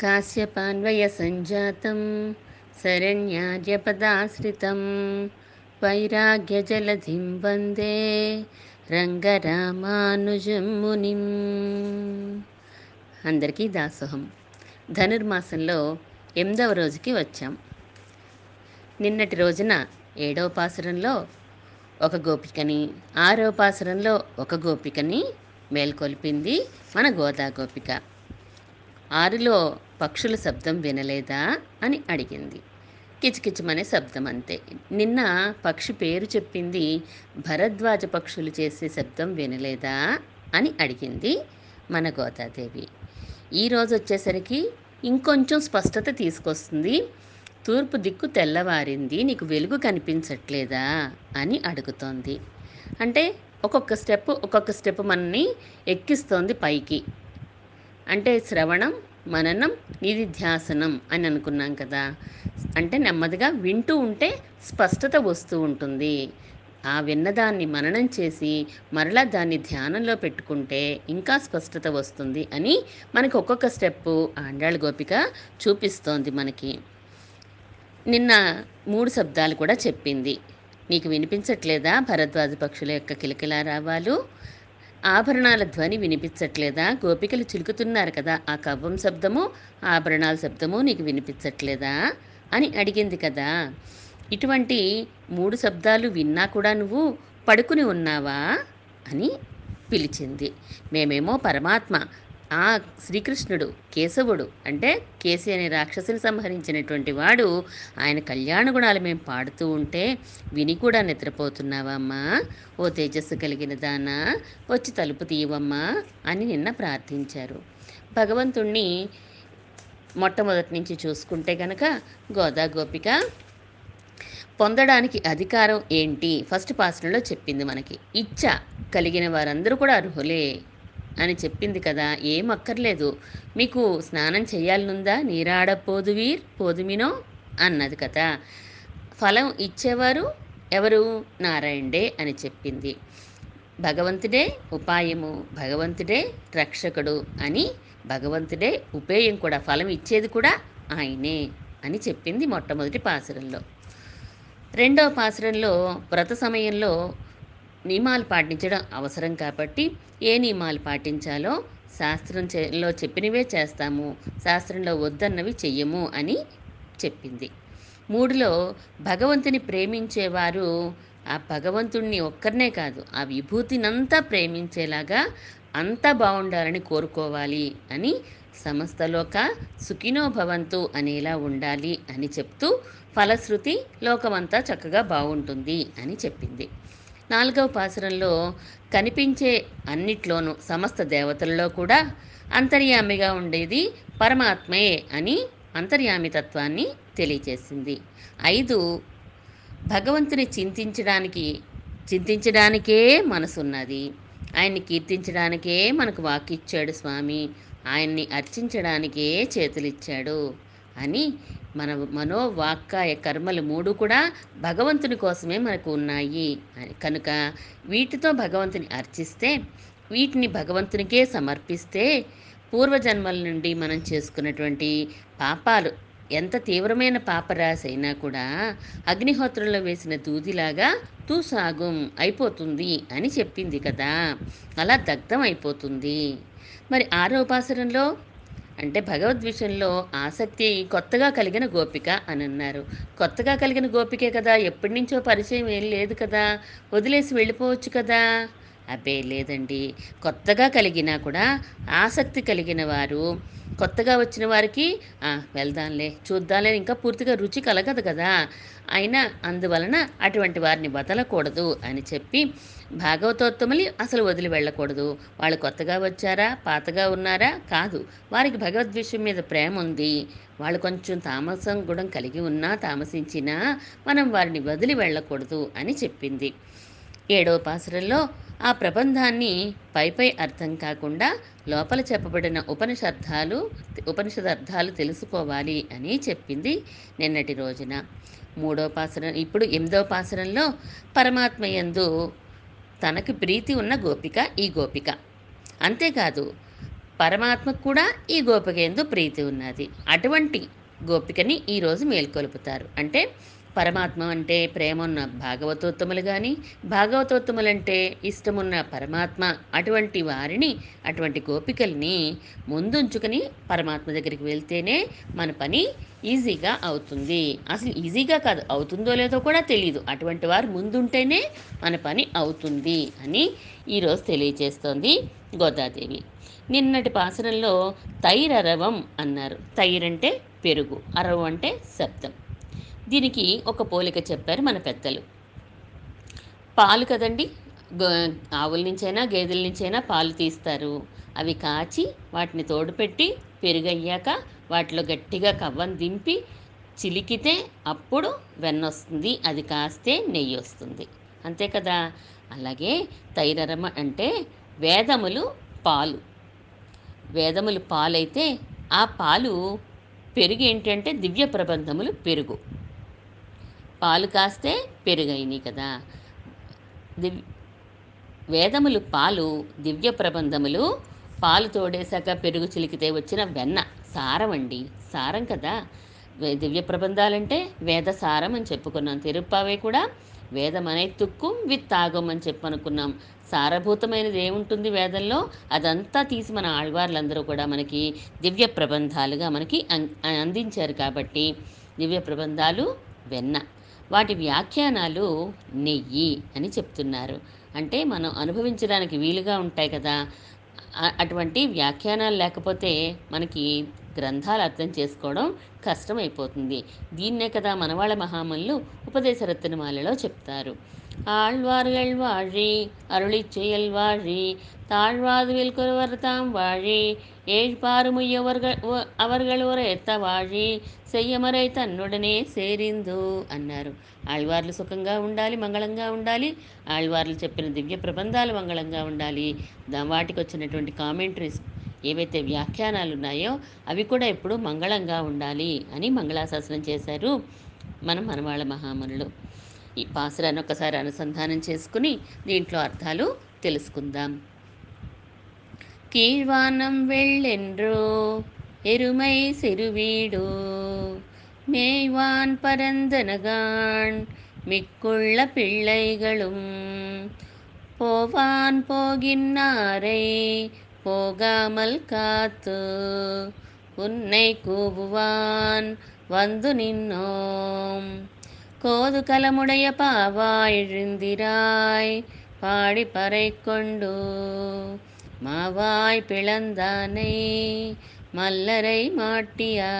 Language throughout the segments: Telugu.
काश्यपान्वयसञ्जातं शरण्यार्यपदाश्रितं वैराग्यजलधिं वन्दे రంగరామానుజం మునిం అందరికీ దాసోహం ధనుర్మాసంలో ఎనిమిదవ రోజుకి వచ్చాం నిన్నటి రోజున ఏడవ పాసురంలో ఒక గోపికని ఆరవ పాసురంలో ఒక గోపికని మేల్కొల్పింది మన గోదా గోపిక ఆరులో పక్షుల శబ్దం వినలేదా అని అడిగింది. కిచకిచమనే శబ్దం అంతే నిన్న పక్షి పేరు చెప్పింది భరద్వాజ పక్షులు చేసే శబ్దం వినలేదా అని అడిగింది మన గోదాదేవి. ఈరోజు వచ్చేసరికి ఇంకొంచెం స్పష్టత తీసుకొస్తుంది. తూర్పు దిక్కు తెల్లవారింది నీకు వెలుగు కనిపించట్లేదా అని అడుగుతోంది. అంటే ఒక్కొక్క స్టెప్ ఒక్కొక్క స్టెప్ మనని ఎక్కిస్తోంది పైకి. అంటే శ్రవణం మననం నిధిధ్యాసనం అని అనుకున్నాం కదా. అంటే నెమ్మదిగా వింటూ ఉంటే స్పష్టత వస్తూ ఉంటుంది. ఆ విన్నదాన్ని మననం చేసి మరలా దాన్ని ధ్యానంలో పెట్టుకుంటే ఇంకా స్పష్టత వస్తుంది అని మనకి ఒక్కొక్క స్టెప్పు ఆండాళ్ళ గోపిక చూపిస్తోంది మనకి. నిన్న మూడు శబ్దాలు కూడా చెప్పింది. నీకు వినిపించట్లేదా భరద్వాజ పక్షుల యొక్క కిలకిలారావాలు? ఆభరణాల ధ్వని వినిపించట్లేదా? గోపికలు చిలుకుతున్నారు కదా ఆ కవ్వం శబ్దము ఆభరణాల శబ్దము నీకు వినిపించట్లేదా? అని అడిగింది కదా. ఇటువంటి మూడు శబ్దాలు విన్నా కూడా నువ్వు పడుకుని ఉన్నావా? అని పిలిచింది. మేమేమో పరమాత్మ ఆ శ్రీకృష్ణుడు కేశవుడు అంటే కేసి అనే రాక్షసుని సంహరించినటువంటి వాడు ఆయన కళ్యాణ గుణాలు మేము పాడుతూ ఉంటే విని కూడా నిద్రపోతున్నావమ్మా ఓ తేజస్సు కలిగిన దానా? వచ్చి తలుపు తీయవమ్మా అని నిన్న ప్రార్థించారు. భగవంతుణ్ణి మొట్టమొదటి నుంచి చూసుకుంటే గనక గోదా గోపిక పొందడానికి అధికారం ఏంటి? ఫస్ట్ పాసనలో చెప్పింది మనకి. ఇచ్చ కలిగిన వారందరూ కూడా అర్హులే. అని చెప్పింది కదా ఏం అక్కర్లేదు. మీకు స్నానం చేయాలనుందా? నీరాడ పోదువీర్ పోదుమినో అన్నది కదా. ఫలం ఇచ్చేవారు ఎవరు? నారాయణుడే అని చెప్పింది. భగవంతుడే ఉపాయము భగవంతుడే రక్షకుడు అని భగవంతుడే ఉపేయం కూడా ఫలం ఇచ్చేది కూడా ఆయనే అని చెప్పింది మొట్టమొదటి పాసురంలో. రెండవ పాసురంలో వ్రత సమయంలో నియమాలు పాటించడం అవసరం కాబట్టి ఏ నియమాలు పాటించాలో శాస్త్రంలో చెప్పినవే చేస్తాము. శాస్త్రంలో వద్దన్నవి చెయ్యము అని చెప్పింది. మూడులో భగవంతుని ప్రేమించేవారు ఆ భగవంతుణ్ణి ఒక్కరినే కాదు ఆ విభూతినంతా ప్రేమించేలాగా అంతా బాగుండాలని కోరుకోవాలి అని సమస్తలోక సుఖినో భవంతు అనేలా ఉండాలి అని చెప్తూ ఫలశ్రుతి లోకమంతా చక్కగా బాగుంటుంది అని చెప్పింది. నాలుగవ పాసురంలో కనిపించే అన్నిట్లోనూ సమస్త దేవతల్లో కూడా అంతర్యామిగా ఉండేది పరమాత్మయే అని అంతర్యామి తత్వాన్ని తెలియచేసింది. ఐదు భగవంతుని చింతించడానికి చింతించడానికే మనసున్నది. ఆయన్ని కీర్తించడానికే మనకు వాకిచ్చాడు స్వామి. ఆయన్ని అర్చించడానికే చేతులిచ్చాడు అని మన మనో వాక్కాయ కర్మలు మూడు కూడా భగవంతుని కోసమే మనకు ఉన్నాయి. కనుక వీటితో భగవంతుని అర్చిస్తే వీటిని భగవంతునికే సమర్పిస్తే పూర్వజన్మల నుండి మనం చేసుకున్నటువంటి పాపాలు ఎంత తీవ్రమైన పాపరాశి అయినా కూడా అగ్నిహోత్రంలో వేసిన దూదిలాగా తూసాగుం అయిపోతుంది అని చెప్పింది కదా. అలా దగ్ధం అయిపోతుంది. మరి ఆరోపాసనంలో అంటే భగవద్ విషయంలో ఆసక్తి కొత్తగా కలిగిన గోపిక అని అన్నారు కొత్తగా కలిగిన గోపికే కదా ఎప్పటి నుంచో పరిచయం ఏం లేదు కదా వదిలేసి వెళ్ళిపోవచ్చు కదా? అబ్బే లేదండి. కొత్తగా కలిగినా కూడా ఆసక్తి కలిగిన వారు కొత్తగా వచ్చిన వారికి వెళ్దాంలే చూద్దాంలే ఇంకా పూర్తిగా రుచి కలగదు కదా. అయినా అందువలన అటువంటి వారిని వదలకూడదు అని చెప్పి భాగవతోత్తములు అసలు వదిలి వెళ్ళకూడదు. వాళ్ళు కొత్తగా వచ్చారా? పాతగా ఉన్నారా? కాదు. వారికి భగవద్ విషయం మీద ప్రేమ ఉంది. వాళ్ళు కొంచెం తామసం గుణం కలిగి ఉన్నా తామసించినా మనం వారిని వదిలి వెళ్ళకూడదు అని చెప్పింది. ఏడవ పాసురంలో ఆ ప్రబంధాన్ని పైపై అర్థం కాకుండా లోపల చెప్పబడిన ఉపనిషద్థాలు ఉపనిషద్ అర్థాలు తెలుసుకోవాలి అని చెప్పింది నిన్నటి రోజున. మూడో పాసరం ఇప్పుడు ఎనిమిదవ పాసరంలో పరమాత్మయందు తనకి ప్రీతి ఉన్న గోపిక ఈ గోపిక. అంతేకాదు పరమాత్మకు కూడా ఈ గోపిక ఎందు ప్రీతి ఉన్నది. అటువంటి గోపికని ఈరోజు మేల్కొలుపుతారు. అంటే పరమాత్మ అంటే ప్రేమ ఉన్న భాగవతోత్తములు కానీ భాగవతోత్తములంటే ఇష్టమున్న పరమాత్మ అటువంటి వారిని అటువంటి గోపికల్ని ముందుంచుకొని పరమాత్మ దగ్గరికి వెళ్తేనే మన పని ఈజీగా అవుతుంది. అసలు ఈజీగా కాదు అవుతుందో లేదో కూడా తెలియదు అటువంటి వారు ముందుంటేనే మన పని అవుతుంది అని ఈరోజు తెలియజేస్తోంది గోదాదేవి. నిన్నటి పాసనంలో తైరరవం అన్నారు. తైర్ అంటే పెరుగు అరవం అంటే శబ్దం. దీనికి ఒక పోలిక చెప్పారు మన పెద్దలు. పాలు కదండి? ఆవుల నుంచైనా గేదెల నుంచైనా పాలు తీస్తారు. అవి కాచి వాటిని తోడుపెట్టి పెరుగయ్యాక వాటిలో గట్టిగా కవ్వం దింపి చిలికితే అప్పుడు వెన్న వస్తుంది అది కాస్తే నెయ్యి వస్తుంది. అంతే కదా? అలాగే తైరరమ అంటే వేదములు పాలు. వేదములు పాలైతే ఆ పాలు పెరుగు ఏంటంటే దివ్య ప్రబంధములు పెరుగు. పాలు కాస్తే పెరుగైనవి కదా. దివ్ వేదములు పాలు దివ్య ప్రబంధములు పాలు తోడేశాక పెరుగు చిలికితే వచ్చిన వెన్న సారం అండి. సారం కదా. దివ్య ప్రబంధాలంటే వేద సారం అని చెప్పుకున్నాం. తిరుప్పావే కూడా వేదం అనే తుక్కుం విత్ తాగం అని చెప్పనుకున్నాం. సారభూతమైనది ఏముంటుంది వేదంలో? అదంతా తీసి మన ఆళ్వార్లందరూ కూడా మనకి దివ్య ప్రబంధాలుగా మనకి అం- అందించారు కాబట్టి దివ్య ప్రబంధాలు వెన్న. వాటి వ్యాఖ్యానాలు నెయ్యి అని చెప్తున్నారు అంటే మనం అనుభవించడానికి వీలుగా ఉంటాయి కదా అ- అటువంటి వ్యాఖ్యానాలు లేకపోతే మనకి గ్రంథాలు అర్థం చేసుకోవడం కష్టమైపోతుంది దీన్నే కదా మనవాళ్ళ మహామల్లు ఉపదేశ రత్నమాలలో చెప్తారు ஆழ்வார்கள் வாழி அருளிச் செயல் வாழி தாழ்வாது வில்குருவர் தாம் வாழி ஏழ்பாறுமுயவர்கள் அவர்கள் ஒரு ఎత్తవాజి సెయ్యమరై తన్నుడనే సేరిందు అన్నారు ఆళ్వార్లు సుఖంగా ఉండాలి మంగళంగా ఉండాలి ఆళ్వార్లు చెప్పిన దివ్య ప్రబంధాలు మంగళంగా ఉండాలి వాటికి వచ్చినటువంటి కామెంటరీస్ ఏవైతే వ్యాఖ్యానాలు ఉన్నాయో అవి కూడా ఎప్పుడూ మంగళంగా ఉండాలి అని మంగళాశాసనం చేశారు మన మనవాళ్ళ మహామనులు ఈ పాసురాన్ని ఒకసారి అనుసంధానం చేసుకుని దీంట్లో అర్థాలు తెలుసుకుందాం கீழ்வானம் வெள்ளென்றோ எருமை சிறுவீடோ மேய்வான் பரந்தனகான் மிக்குள்ள பிள்ளைகளும் போவான் போகின்னாரை போகாமல் காத்து உன்னை கூவுவான் வந்து நின்னோம். கோது கலமுடைய பாவா எழுந்திராய் பாடி பறை கொண்டு மாவாய் பிளந்தானே மல்லரை மாட்டியா?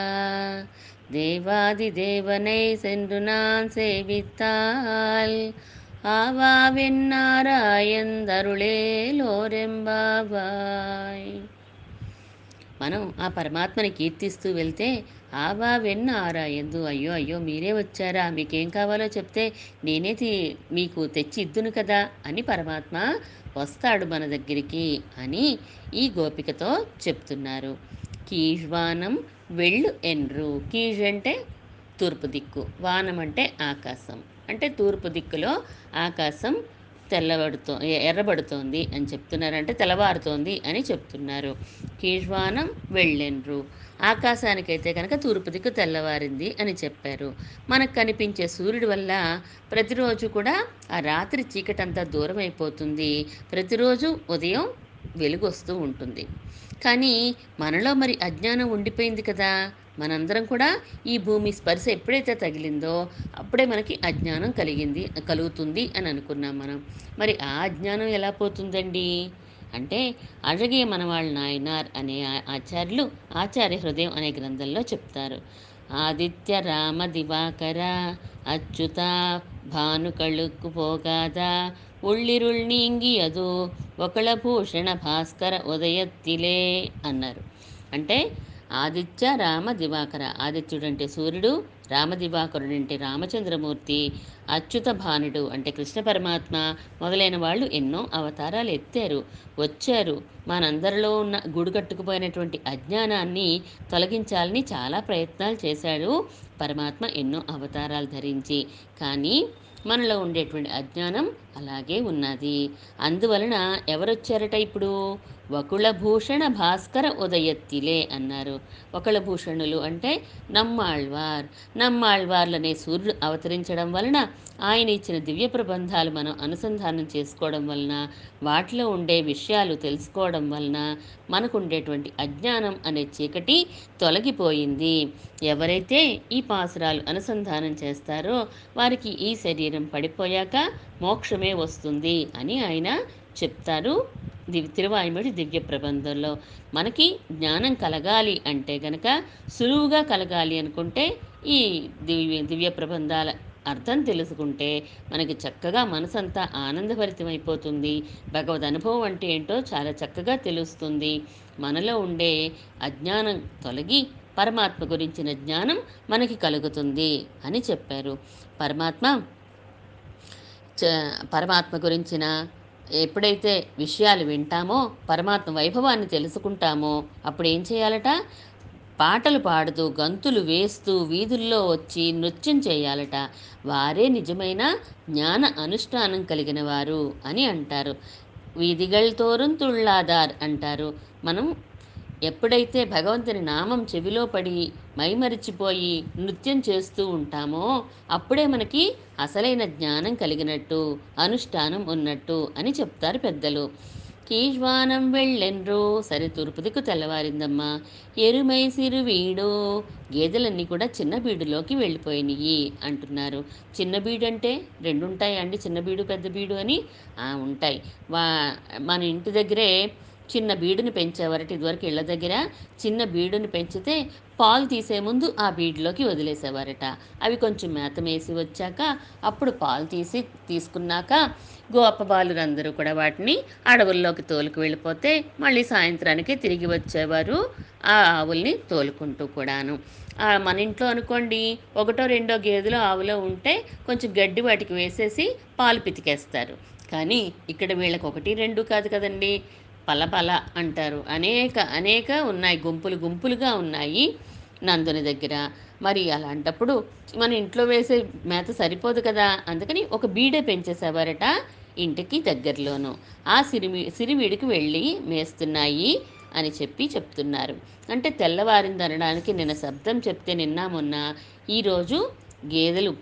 தேவாதி தேவனை சென்று நான் சேவித்தால் ஆவாவின் நாராயந்தருளேலோரெம்பாவாய் మనం ఆ పరమాత్మని కీర్తిస్తూ వెళ్తే ఆవా వెన్న ఆరాయందు అయ్యో అయ్యో మీరే వచ్చారా? మీకేం కావాలో చెప్తే నేనే మీకు తెచ్చి ఇద్దును కదా అని పరమాత్మ వస్తాడు మన దగ్గరికి అని ఈ గోపికతో చెప్తున్నారు. కీழ்వానం వెళ్ళు ఎన్రు కీజ్ అంటే తూర్పు దిక్కు వానం అంటే ఆకాశం. అంటే తూర్పు దిక్కులో ఆకాశం తెల్లబడుతో ఎర్రబడుతోంది అని చెప్తున్నారు అంటే తెల్లవారుతోంది అని చెప్తున్నారు. కీజ్వానం వెళ్ళెన్రు ఆకాశానికైతే కనుక తూర్పు దిక్కు తెల్లవారింది అని చెప్పారు. మనకు కనిపించే సూర్యుడి వల్ల ప్రతిరోజు కూడా ఆ రాత్రి చీకటంతా దూరం అయిపోతుంది ప్రతిరోజు ఉదయం వెలుగు వస్తూ ఉంటుంది. కానీ మనలో మరి అజ్ఞానం ఉండిపోయింది కదా. మనందరం కూడా ఈ భూమి స్పర్శ ఎప్పుడైతే తగిలిందో అప్పుడే మనకి అజ్ఞానం కలిగింది కలుగుతుంది అని అనుకున్నాం మనం. మరి ఆ అజ్ఞానం ఎలా పోతుందండి? అంటే అழగియ మనవాళ్ళ నాయనార్ అనే ఆచార్యులు ఆచార్య హృదయం అనే గ్రంథంలో చెప్తారు. ఆదిత్య రామ దివాకర అచ్యుత భాను కళ్ళుక్కు పోగాద ఉళ్ళిరుళ్ నీంగియదు ఒకళ భూషణ భాస్కర ఉదయత్తిలే అన్నారు. అంటే ఆదిత్య రామ దివాకర ఆదిత్యుడు అంటే సూర్యుడు రామ దివాకరుడు అంటే రామచంద్రమూర్తి అచ్యుత భానుడు అంటే కృష్ణ పరమాత్మ మొదలైన వాళ్ళు ఎన్నో అవతారాలు ఎత్తారు వచ్చారు. మనందరిలో ఉన్న గుడి కట్టుకుపోయినటువంటి అజ్ఞానాన్ని తొలగించాలని చాలా ప్రయత్నాలు చేశాడు. పరమాత్మ ఎన్నో అవతారాలు ధరించి కానీ మనలో ఉండేటువంటి అజ్ఞానం అలాగే ఉన్నది. అందువలన ఎవరొచ్చారట ఇప్పుడు? వకుళభూషణ భాస్కర ఉదయత్తిలే అన్నారు. వకుళభూషణులు అంటే నమ్మాళ్వార్. నమ్మాళ్వార్లనే సూర్యుడు అవతరించడం వలన ఆయన ఇచ్చిన దివ్య ప్రబంధాలు మనం అనుసంధానం చేసుకోవడం వలన వాటిలో ఉండే విషయాలు తెలుసుకోవడం వలన మనకు ఉండేటువంటి అజ్ఞానం అనే చీకటి తొలగిపోయింది. ఎవరైతే ఈ పాసురాలు అనుసంధానం చేస్తారో వారికి ఈ శరీరం పడిపోయాక మోక్షమే వస్తుంది అని ఆయన చెప్తారు. దివి తిరువాయుమడి దివ్య ప్రబంధంలో మనకి జ్ఞానం కలగాలి అంటే గనక సులువుగా కలగాలి అనుకుంటే ఈ దివ్య దివ్య ప్రబంధాల అర్థం తెలుసుకుంటే మనకి చక్కగా మనసంతా ఆనందభరితమైపోతుంది. భగవద్ అనుభవం అంటే ఏంటో చాలా చక్కగా తెలుస్తుంది. మనలో ఉండే అజ్ఞానం తొలగి పరమాత్మ గురించిన జ్ఞానం మనకి కలుగుతుంది అని చెప్పారు. పరమాత్మ చ పరమాత్మ గురించిన ఎప్పుడైతే విషయాలు వింటామో పరమాత్మ వైభవాన్ని తెలుసుకుంటామో అప్పుడు ఏం చేయాలట? పాటలు పాడుతూ గంతులు వేస్తూ వీధుల్లో వచ్చి నృత్యం చేయాలట. వారే నిజమైన జ్ఞాన అనుష్ఠానం కలిగిన వారు అని అంటారు. వీధిగల్ తోరుం తుళ్ళాదార్ అంటారు. మనం ఎప్పుడైతే భగవంతుని నామం చెవిలో పడి మైమరిచిపోయి నృత్యం చేస్తూ ఉంటామో అప్పుడే మనకి అసలైన జ్ఞానం కలిగినట్టు అనుష్ఠానం ఉన్నట్టు అని చెప్తారు పెద్దలు. కీజ్వానం వెళ్ళెన్రో సరే తూర్పు దిక్కు తెల్లవారిందమ్మా. ఎరుమై సిరు వీడు గేదెలన్నీ కూడా చిన్న బీడులోకి వెళ్ళిపోయినాయి అంటున్నారు. చిన్న బీడు అంటే రెండు ఉంటాయి అండి? చిన్న బీడు పెద్ద బీడు అని? ఉంటాయి. వా మన ఇంటి దగ్గరే చిన్న బీడుని పెంచేవారట ఇదివరకు ఇళ్ళ దగ్గర చిన్న బీడుని పెంచితే పాలు తీసే ముందు ఆ బీడులోకి వదిలేసేవారట. అవి కొంచెం మేత మేసి వచ్చాక అప్పుడు పాలు తీసి తీసుకున్నాక గోపబాలురందరూ కూడా వాటిని అడవుల్లోకి తోలుకు వెళ్ళిపోతే మళ్ళీ సాయంత్రానికి తిరిగి వచ్చేవారు ఆ ఆవుల్ని తోలుకుంటూ కూడాను. మన ఇంట్లో అనుకోండి ఒకటో రెండో గేదెలు ఆవులో ఉంటే కొంచెం గడ్డి వాటికి వేసేసి పాలు పితికేస్తారు. కానీ ఇక్కడ వీళ్ళకి ఒకటి రెండు కాదు కదండి. పల పల అంటారు. అనేక అనేక ఉన్నాయి. గుంపులు గుంపులుగా ఉన్నాయి నందుని దగ్గర. మరి అలాంటప్పుడు మన ఇంట్లో వేసే మేత సరిపోదు కదా? అందుకని ఒక బీడే పెంచేసేవారట ఇంటికి దగ్గరలోను. ఆ సిరిమి సిరివీడికి వెళ్ళి మేస్తున్నాయి అని చెప్పి చెప్తున్నారు. అంటే తెల్లవారింది అనడానికి నిన్న శబ్దం చెప్తే నిన్న మొన్న ఈరోజు గేదెలు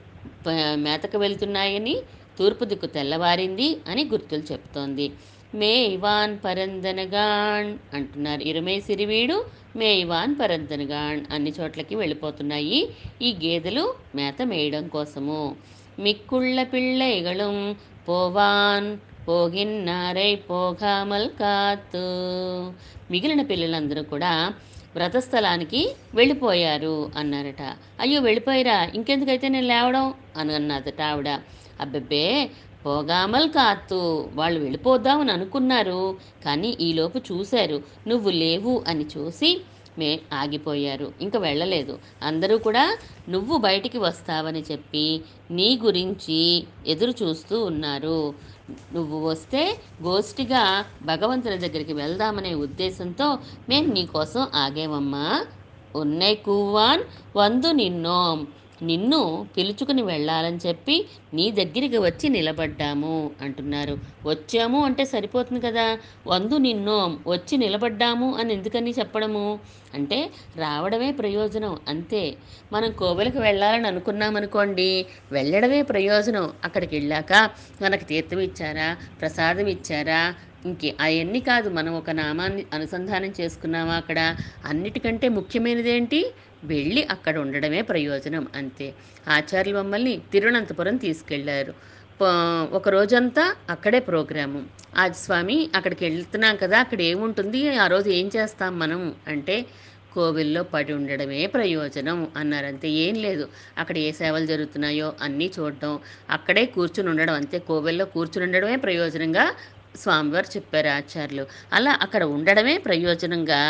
మేతకు వెళ్తున్నాయని తూర్పు దిక్కు తెల్లవారింది అని గుర్తులు చెప్తోంది. మేవాన్ పరందనగాణ్ అంటున్నారు. ఇరమే సిరివీడు మేవాన్ పరందనగాణ్ అన్ని చోట్లకి వెళ్ళిపోతున్నాయి. ఈ గేదెలు మేత మేయడం కోసము. మిక్కుళ్ళ పిళ్ళైగళం పోవాన్ పోగిన్నారై పోగామల్ కాత్తు మిగిలిన పిల్లలందరూ కూడా వ్రతస్థలానికి వెళ్ళిపోయారు అన్నారట. అయ్యో వెళ్ళిపోయారా ఇంకెందుకైతే నేను లేవడం? అని అన్నదట ఆవిడ. అబ్బబ్బే పోగామల్ కాత్తు. వాళ్ళు వెళ్ళిపోదామని అనుకున్నారు. కానీ ఈలోపు చూశారు. నువ్వు లేవు అని చూసి మే ఆగిపోయారు. ఇంకా వెళ్ళలేదు. అందరూ కూడా నువ్వు బయటికి వస్తావని చెప్పి నీ గురించి ఎదురు చూస్తూ ఉన్నారు. నువ్వు వస్తే గోష్ఠిగా భగవంతుని దగ్గరికి వెళ్దామనే ఉద్దేశంతో మేము నీకోసం ఆగేవమ్మా. ఉన్నే కూవాన్ వందు నిన్నోం. నిన్ను పిలుచుకుని వెళ్ళాలని చెప్పి నీ దగ్గరికి వచ్చి నిలబడ్డాము అంటున్నారు. వచ్చాము అంటే సరిపోతుంది కదా? వందు నిన్నో వచ్చి నిలబడ్డాము అని ఎందుకని చెప్పడము? అంటే రావడమే ప్రయోజనం అంతే. మనం కోవెలకు వెళ్ళాలని అనుకున్నామనుకోండి వెళ్ళడమే ప్రయోజనం. అక్కడికి వెళ్ళాక మనకు తీర్థం ఇచ్చారా? ప్రసాదం ఇచ్చారా? ఇంకే అవన్నీ కాదు. మనం ఒక నామాన్ని అనుసంధానం చేసుకున్నామా అక్కడ? అన్నిటికంటే ముఖ్యమైనది ఏంటి వెళ్ళి అక్కడ ఉండడమే ప్రయోజనం అంతే. ఆచార్యులు మమ్మల్ని తిరువనంతపురం తీసుకెళ్ళారు. ఒక రోజంతా అక్కడే ప్రోగ్రాము. ఆ స్వామి అక్కడికి వెళ్తున్నాం కదా అక్కడ ఏముంటుంది ఆ రోజు ఏం చేస్తాం మనం? అంటే కోవిల్లో పడి ఉండడమే ప్రయోజనం అన్నారు అంతే. ఏం లేదు అక్కడ ఏ సేవలు జరుగుతున్నాయో అన్నీ చూడడం. అక్కడే కూర్చుని ఉండడం అంతే. కోవిల్లో కూర్చుని ఉండడమే ప్రయోజనంగా స్వామివారు చెప్పారు ఆచార్యులు. అలా అక్కడ ఉండడమే ప్రయోజనంగా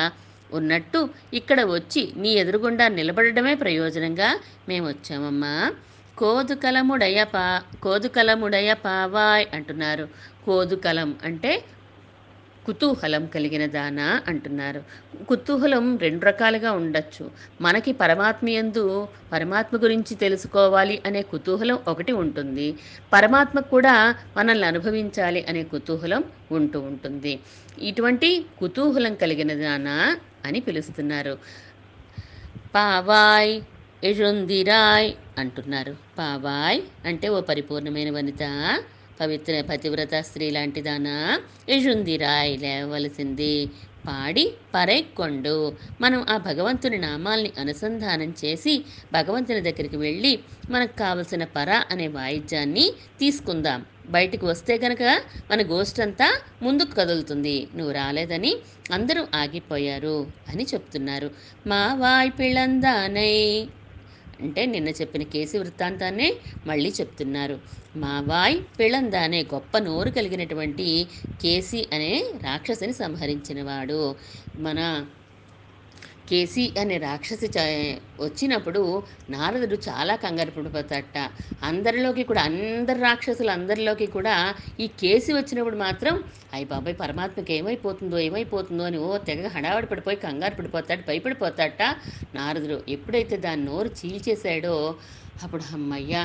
ఉన్నట్టు ఇక్కడ వచ్చి నీ ఎదురుగుండా నిలబడడమే ప్రయోజనంగా మేము వచ్చామమ్మా. కోదుకలముడయ పా కోదుకలముడయ పావాయ్ అంటున్నారు. కోదుకలం అంటే కుతూహలం కలిగిన దానా అంటున్నారు. కుతూహలం రెండు రకాలుగా ఉండొచ్చు. మనకి పరమాత్మయందు పరమాత్మ గురించి తెలుసుకోవాలి అనే కుతూహలం ఒకటి ఉంటుంది. పరమాత్మ కూడా మనల్ని అనుభవించాలి అనే కుతూహలం ఉంటూ ఉంటుంది. ఇటువంటి కుతూహలం కలిగిన దానా అని పిలుస్తున్నారు. పావాయ్ ఎజుందిరాయ్ అంటున్నారు. పావాయ్ అంటే ఓ పరిపూర్ణమైన వనిత పవిత్ర పతివ్రత స్త్రీ లాంటిదానా? ఎజుందిరాయ్ లేవలసింది. పాడి పరైక్కొండు మనం ఆ భగవంతుని నామాల్ని అనుసంధానం చేసి భగవంతుని దగ్గరికి వెళ్ళి మనకు కావలసిన పర అనే వాయిద్యాన్ని తీసుకుందాం. బయటికి వస్తే కనుక మన గోస్ట్ అంతా ముందుకు కదులుతుంది. నువ్వు రాలేదని అందరూ ఆగిపోయారు అని చెప్తున్నారు. మా వాయ్ పిళ్ళందానై అంటే నిన్న చెప్పిన కేసు వృత్తాంతాన్నే మళ్ళీ చెప్తున్నారు. మావాయ్ పిళందానే గొప్ప నోరు కలిగినటువంటి కేసి అనే రాక్షసిని సంహరించినవాడు. మన కేసి అనే రాక్షసి చ వచ్చినప్పుడు నారదుడు చాలా కంగారు పడిపోతాడట. అందరిలోకి కూడా అందరి రాక్షసులు అందరిలోకి కూడా ఈ కేసి వచ్చినప్పుడు మాత్రం అయ్యి బాబాయ్ పరమాత్మకి ఏమైపోతుందో ఏమైపోతుందో అని ఓ తెగ హడావడి పడిపోయి కంగారు పడిపోతాడు భయపడిపోతాడట నారదుడు. ఎప్పుడైతే దాని నోరు చీల్చేశాడో అప్పుడు అమ్మయ్య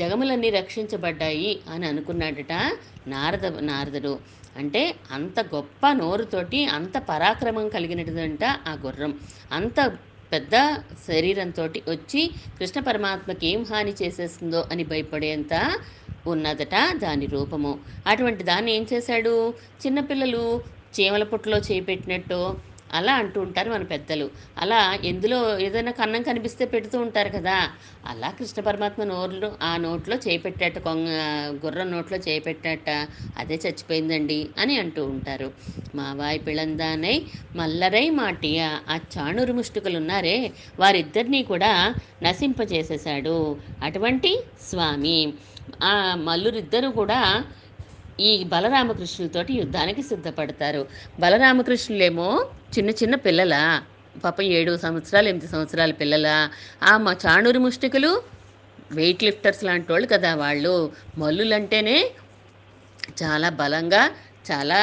జగములన్నీ రక్షించబడ్డాయి అని అనుకున్నాడట నారద నారదుడు. అంటే అంత గొప్ప నోరుతోటి అంత పరాక్రమం కలిగినటువంటి ఆ గుర్రం. అంత పెద్ద శరీరంతో వచ్చి కృష్ణ పరమాత్మకి ఏం హాని చేసేస్తుందో అని భయపడేంత ఉన్నదట దాని రూపము. అటువంటి దాన్ని ఏం చేశాడు? చిన్నపిల్లలు చీమల పుట్టలో చేపెట్టినట్టు అలా అంటూ ఉంటారు మన పెద్దలు. అలా ఎందులో ఏదైనా కన్నం కనిపిస్తే పెడుతూ ఉంటారు కదా. అలా కృష్ణ పరమాత్మ నోట్లో ఆ నోట్లో చేపెట్టాట కొంగ గుర్రం నోట్లో చేపెట్టాట అదే చచ్చిపోయిందండి అని అంటూ ఉంటారు. మావాయి పిళందానై మల్లరై మాటియ ఆ చాణురు ముష్టికులు ఉన్నారే వారిద్దరినీ కూడా నశింపజేసేశాడు. అటువంటి స్వామి. ఆ మల్లురిద్దరూ కూడా ఈ బలరామకృష్ణులతోటి యుద్ధానికి సిద్ధపడతారు. బలరామకృష్ణులేమో చిన్న చిన్న పిల్లల పాపం ఏడు సంవత్సరాలు ఎనిమిది సంవత్సరాల పిల్లల. ఆ మా చాణూరు ముష్టికులు వెయిట్ లిఫ్టర్స్ లాంటి వాళ్ళు కదా వాళ్ళు. మల్లులంటేనే చాలా బలంగా చాలా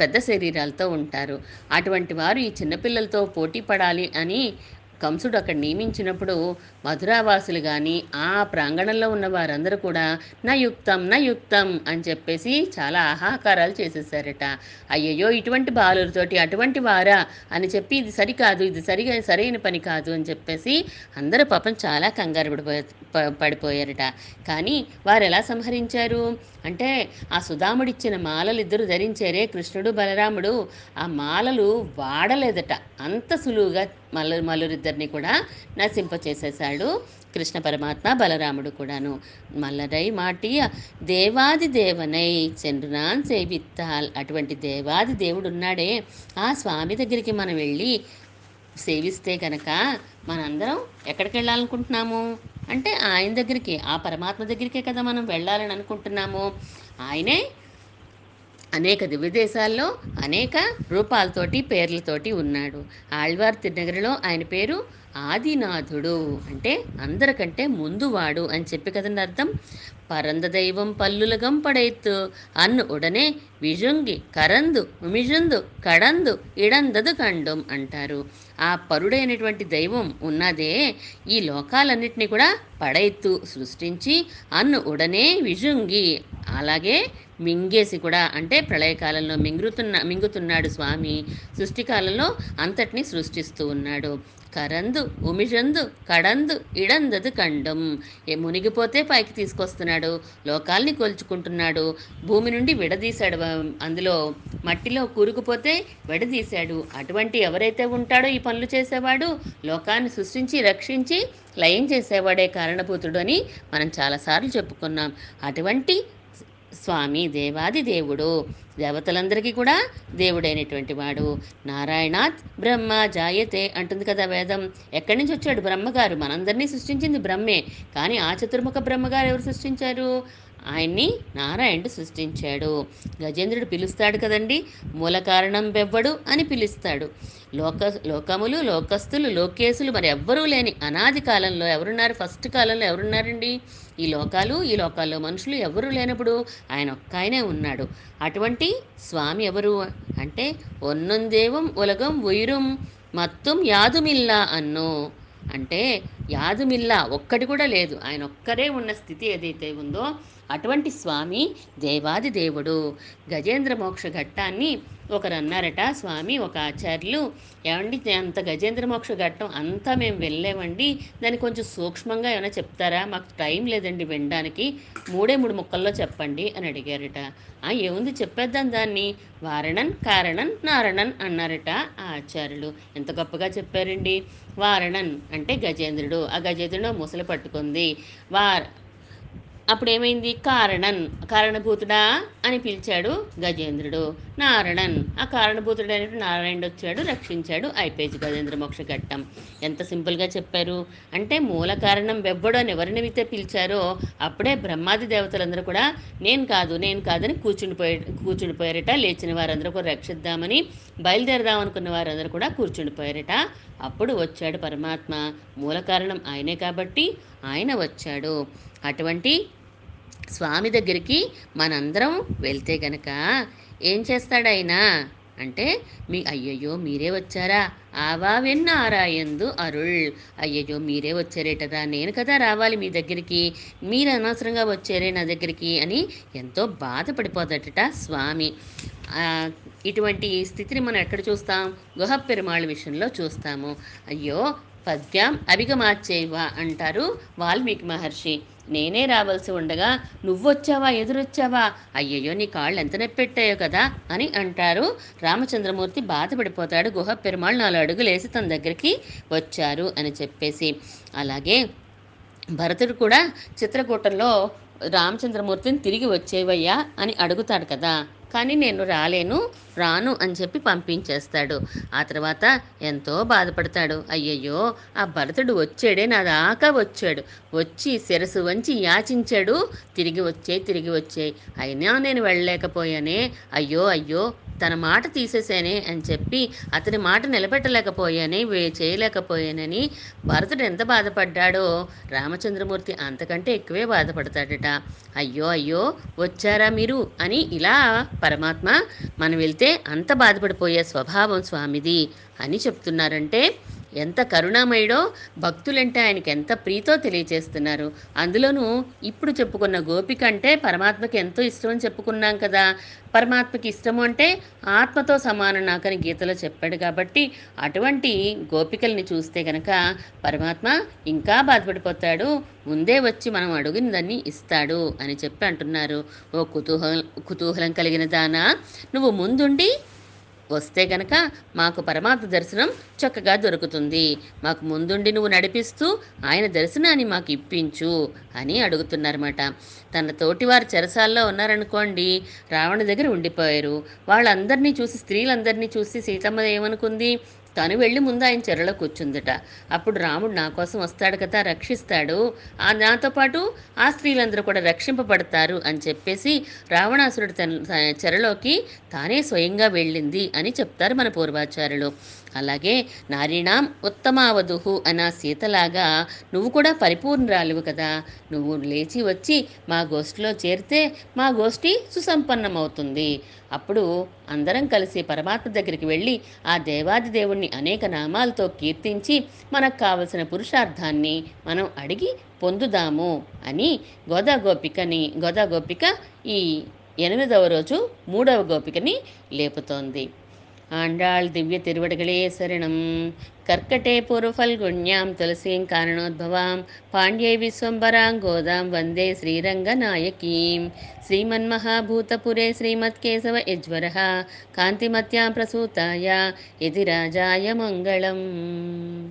పెద్ద శరీరాలతో ఉంటారు. అటువంటి వారు ఈ చిన్నపిల్లలతో పోటీ పడాలి అని కంసుడు అక్కడ నియమించినప్పుడు మధురావాసులు కానీ ఆ ప్రాంగణంలో ఉన్న వారందరూ కూడా నా యుక్తం నా యుక్తం అని చెప్పేసి చాలా ఆహాకారాలు చేసేసారట. అయ్యయ్యో ఇటువంటి బాలులతోటి అటువంటి వారా అని చెప్పి ఇది సరికాదు ఇది సరిగా సరైన పని కాదు అని చెప్పేసి అందరూ పాపం చాలా కంగారు పడిపోయారట. కానీ వారు ఎలా సంహరించారు? అంటే ఆ సుధాముడిచ్చిన మాలలు ఇద్దరు ధరించారే కృష్ణుడు బలరాముడు. ఆ మాలలు వాడలేదట. అంత సులువుగా మల్ల మల్లూరిద్దరిని కూడా నశింపచేసేశాడు కృష్ణ పరమాత్మ బలరాముడు కూడాను. మల్లరై మాటియ దేవాది దేవనై చంద్రునాన్ సేవిత్తాల్ అటువంటి దేవాది దేవుడు ఉన్నాడే ఆ స్వామి దగ్గరికి మనం వెళ్ళి సేవిస్తే కనుక మనందరం ఎక్కడికి వెళ్ళాలనుకుంటున్నాము అంటే ఆయన దగ్గరికి ఆ పరమాత్మ దగ్గరికే కదా మనం వెళ్ళాలని అనుకుంటున్నాము ఆయనే అనేక దివ్యదేశాల్లో అనేక రూపాలతోటి పేర్లతోటి ఉన్నాడు. ఆళ్వార్ తిరునగరిలో ఆయన పేరు ఆదినాథుడు. అంటే అందరికంటే ముందువాడు అని చెప్పి కదండి అర్థం? పరంద దైవం పల్లుల గంపడైత్తు. అన్ను ఉడనే విజుంగి కరందు మిజుందు కడందు ఇడందదు కండం అంటారు. ఆ పరుడైనటువంటి దైవం ఉన్నదే ఈ లోకాలన్నింటినీ కూడా పడైత్తు సృష్టించి అన్ను ఉడనే విజుంగి. అలాగే మింగేసి కూడా అంటే ప్రళయకాలంలో మింగుతున్న మింగుతున్నాడు స్వామి సృష్టికాలంలో అంతటిని సృష్టిస్తూ ఉన్నాడు. కరందు ఉమిజందు కడందు ఇడందదు కండం. ఏ మునిగిపోతే పైకి తీసుకొస్తున్నాడు లోకాల్ని కొల్చుకుంటున్నాడు. భూమి నుండి విడదీశాడు అందులో మట్టిలో కూరుకుపోతే విడదీశాడు. అటువంటి ఎవరైతే ఉంటాడో ఈ పనులు చేసేవాడు లోకాన్ని సృష్టించి రక్షించి లయం చేసేవాడే కారణభూతుడు అని మనం చాలాసార్లు చెప్పుకున్నాం. అటువంటి స్వామి దేవాది దేవుడు. దేవతలందరికీ కూడా దేవుడైనటువంటి వాడు. నారాయణాత్ బ్రహ్మ జాయతే అంటుంది కదా వేదం. ఎక్కడి నుంచి వచ్చాడు బ్రహ్మగారు? మనందరినీ సృష్టించింది బ్రహ్మే. కానీ ఆ చతుర్ముఖ బ్రహ్మగారు ఎవరు సృష్టించారు? ఆయన్ని నారాయణుడు సృష్టించాడు. గజేంద్రుడు పిలుస్తాడు కదండి? మూల కారణం బెవ్వడు అని పిలుస్తాడు. లోక లోకములు లోకస్తులు లోకేశులు మరి ఎవ్వరూ లేని అనాది కాలంలో ఎవరున్నారు? ఫస్ట్ కాలంలో ఎవరున్నారండి? ఈ లోకాలు ఈ లోకాల్లో మనుషులు ఎవరు లేనప్పుడు ఆయన ఒక్క ఆయనే ఉన్నాడు. అటువంటి స్వామి ఎవరు? అంటే ఒన్నందేవం ఉలగం ఉయిరం మత్తం యాదుమిల్లా అన్నో. అంటే యాదుమిల్లా ఒక్కటి కూడా లేదు. ఆయన ఒక్కరే ఉన్న స్థితి ఏదైతే ఉందో అటువంటి స్వామి దేవాది దేవుడు. గజేంద్ర మోక్ష ఘట్టాన్ని ఒకరు అన్నారట స్వామి ఒక ఆచార్యులు ఏమండి అంత గజేంద్ర మోక్ష ఘట్టం అంతా మేము వెళ్ళామండి. దాన్ని కొంచెం సూక్ష్మంగా ఏమైనా చెప్తారా? మాకు టైం లేదండి వినడానికి. మూడే మూడు ముక్కల్లో చెప్పండి అని అడిగారట. ఏముంది? చెప్పేద్దాం దాన్ని. వారణన్ కారణన్ నారణన్ అన్నారట ఆ ఆచార్యులు. ఎంత గొప్పగా చెప్పారండి. వారణన్ అంటే గజేంద్రుడు. ఆ గజేంద్రుడు ముసలి పట్టుకుంది. వార్ అప్పుడు ఏమైంది కారణన్ కారణభూతుడా అని పిలిచాడు గజేంద్రుడు. నారణన్ ఆ కారణభూతుడు నారాయణుడు వచ్చాడు రక్షించాడు ఐపేజ్ గజేంద్ర మోక్ష ఘట్టం. ఎంత సింపుల్గా చెప్పారు. అంటే మూల కారణం వెవ్వడు అని ఎవరిని పిలిచారో అప్పుడే బ్రహ్మాది దేవతలందరూ కూడా నేను కాదు నేను కాదని కూర్చుండిపోయే కూర్చుండిపోయారట. లేచిన వారందరూ కూడా రక్షిద్దామని బయలుదేరదాం అనుకున్న వారందరూ కూడా కూర్చుండిపోయారట. అప్పుడు వచ్చాడు పరమాత్మ. మూల కారణం ఆయనే కాబట్టి ఆయన వచ్చాడు. అటువంటి స్వామి దగ్గరికి మనందరం వెళ్తే గనక ఏం చేస్తాడైనా అంటే మీ అయ్యయ్యో మీరే వచ్చారా? ఆవా వెన్నారాయందు అరుళ్. అయ్యయ్యో మీరే వచ్చారేటరా నేను కదా రావాలి మీ దగ్గరికి. మీరు అనవసరంగా వచ్చారే నా దగ్గరికి అని ఎంతో బాధపడిపోతాడట స్వామి. ఇటువంటి స్థితిని మనం ఎక్కడ చూస్తాం? గుహ పెరుమాళ్ విషయంలో చూస్తాము. అయ్యో పద్యం అభిగమాచేవా అంటారు వాల్మీకి మహర్షి. నేనే రావాల్సి ఉండగా నువ్వొచ్చావా ఎదురొచ్చావా? అయ్యయ్యో నీ కాళ్ళు ఎంత నొప్పెట్టాయో కదా అని అంటారు. రామచంద్రమూర్తి బాధపడిపోతాడు. గుహ పెరుమాళ్ నాలుగు అడుగులేసి తన దగ్గరికి వచ్చారు అని చెప్పేసి. అలాగే భరతుడు కూడా చిత్రకూటంలో రామచంద్రమూర్తిని తిరిగి వచ్చేవయ్యా అని అడుగుతాడు కదా. కానీ నేను రాలేను రాను అని చెప్పి పంపించేస్తాడు. ఆ తర్వాత ఎంతో బాధపడతాడు. అయ్యయ్యో ఆ భరతుడు వచ్చాడే నా దాకా వచ్చాడు. వచ్చి శిరసు వంచి యాచించాడు. తిరిగి వచ్చే తిరిగి వచ్చే. అయినా నేను వెళ్ళలేకపోయానే. అయ్యో అయ్యో తన మాట తీసేసానే అని చెప్పి అతని మాట నిలబెట్టలేకపోయాని చేయలేకపోయానని భరతుడు ఎంత బాధపడ్డాడో రామచంద్రమూర్తి అంతకంటే ఎక్కువే బాధపడతాడట. అయ్యో అయ్యో వచ్చారా మీరు? అని ఇలా పరమాత్మ మనం వెళ్తే అంత బాధపడిపోయే స్వభావం స్వామిది అని చెప్తున్నారంటే ఎంత కరుణామయుడో భక్తులంటే ఆయనకి ఎంత ప్రీతో తెలియచేస్తున్నారు అందులోనూ ఇప్పుడు చెప్పుకున్న గోపిక అంటే పరమాత్మకి ఎంతో ఇష్టం అని చెప్పుకున్నాం కదా. పరమాత్మకి ఇష్టము అంటే ఆత్మతో సమానం నాకని గీతలో చెప్పాడు కాబట్టి అటువంటి గోపికల్ని చూస్తే కనుక పరమాత్మ ఇంకా బాధపడిపోతాడు. ముందే వచ్చి మనం అడిగిన దాన్ని ఇస్తాడు అని చెప్పి అంటున్నారు. ఓ కుతూహలం కుతూహలం కలిగిన దానా? నువ్వు ముందుండి వస్తే గనక మాకు పరమాత్మ దర్శనం చక్కగా దొరుకుతుంది. మాకు ముందుండి నువ్వు నడిపిస్తూ ఆయన దర్శనాన్ని మాకు ఇప్పించు అని అడుగుతున్నారన్నమాట. తన తోటివారు చెరసాల్లో ఉన్నారనుకోండి రావణ దగ్గర ఉండిపోయారు. వాళ్ళందరినీ చూసి స్త్రీలందరినీ చూసి సీతమ్మ ఏమనుకుంది తను వెళ్ళి ముందు ఆయన చెరలో కూర్చుందట. అప్పుడు రాముడు నా కోసం వస్తాడు కదా రక్షిస్తాడు. ఆ నాతో పాటు ఆ స్త్రీలందరూ కూడా రక్షింపబడతారు అని చెప్పేసి రావణాసురుడు తన చెరలోకి తానే స్వయంగా వెళ్ళింది అని చెప్తారు మన పూర్వాచార్యులు. అలాగే నారీణాం ఉత్తమావధుహు అన్న సీతలాగా నువ్వు కూడా పరిపూర్ణరాలువు కదా. నువ్వు లేచి వచ్చి మా గోష్ఠిలో చేరితే మా గోష్ఠి సుసంపన్నమవుతుంది. అప్పుడు అందరం కలిసి పరమాత్మ దగ్గరికి వెళ్ళి ఆ దేవాది దేవుణ్ణి అనేక నామాలతో కీర్తించి మనకు కావలసిన పురుషార్థాన్ని మనం అడిగి పొందుదాము అని గోదా గోపికని గోదా గోపిక ఈ ఎనిమిదవ రోజు మూడవ గోపికని లేపుతోంది. ఆండాళ్ దివ్య తిరువడగళే శరణం కర్కటే పూర్వఫల్గుణ్యాం తులసీం కారణోద్భవాం పాండ్యై విశ్వంబరాం గోదాం వందే శ్రీరంగనాయకీం శ్రీమన్మహాభూతపురే శ్రీమత్కేశవ యజ్వర కాంతిమత్యాం ప్రసూతాయ ఇది రాజాయ మంగళం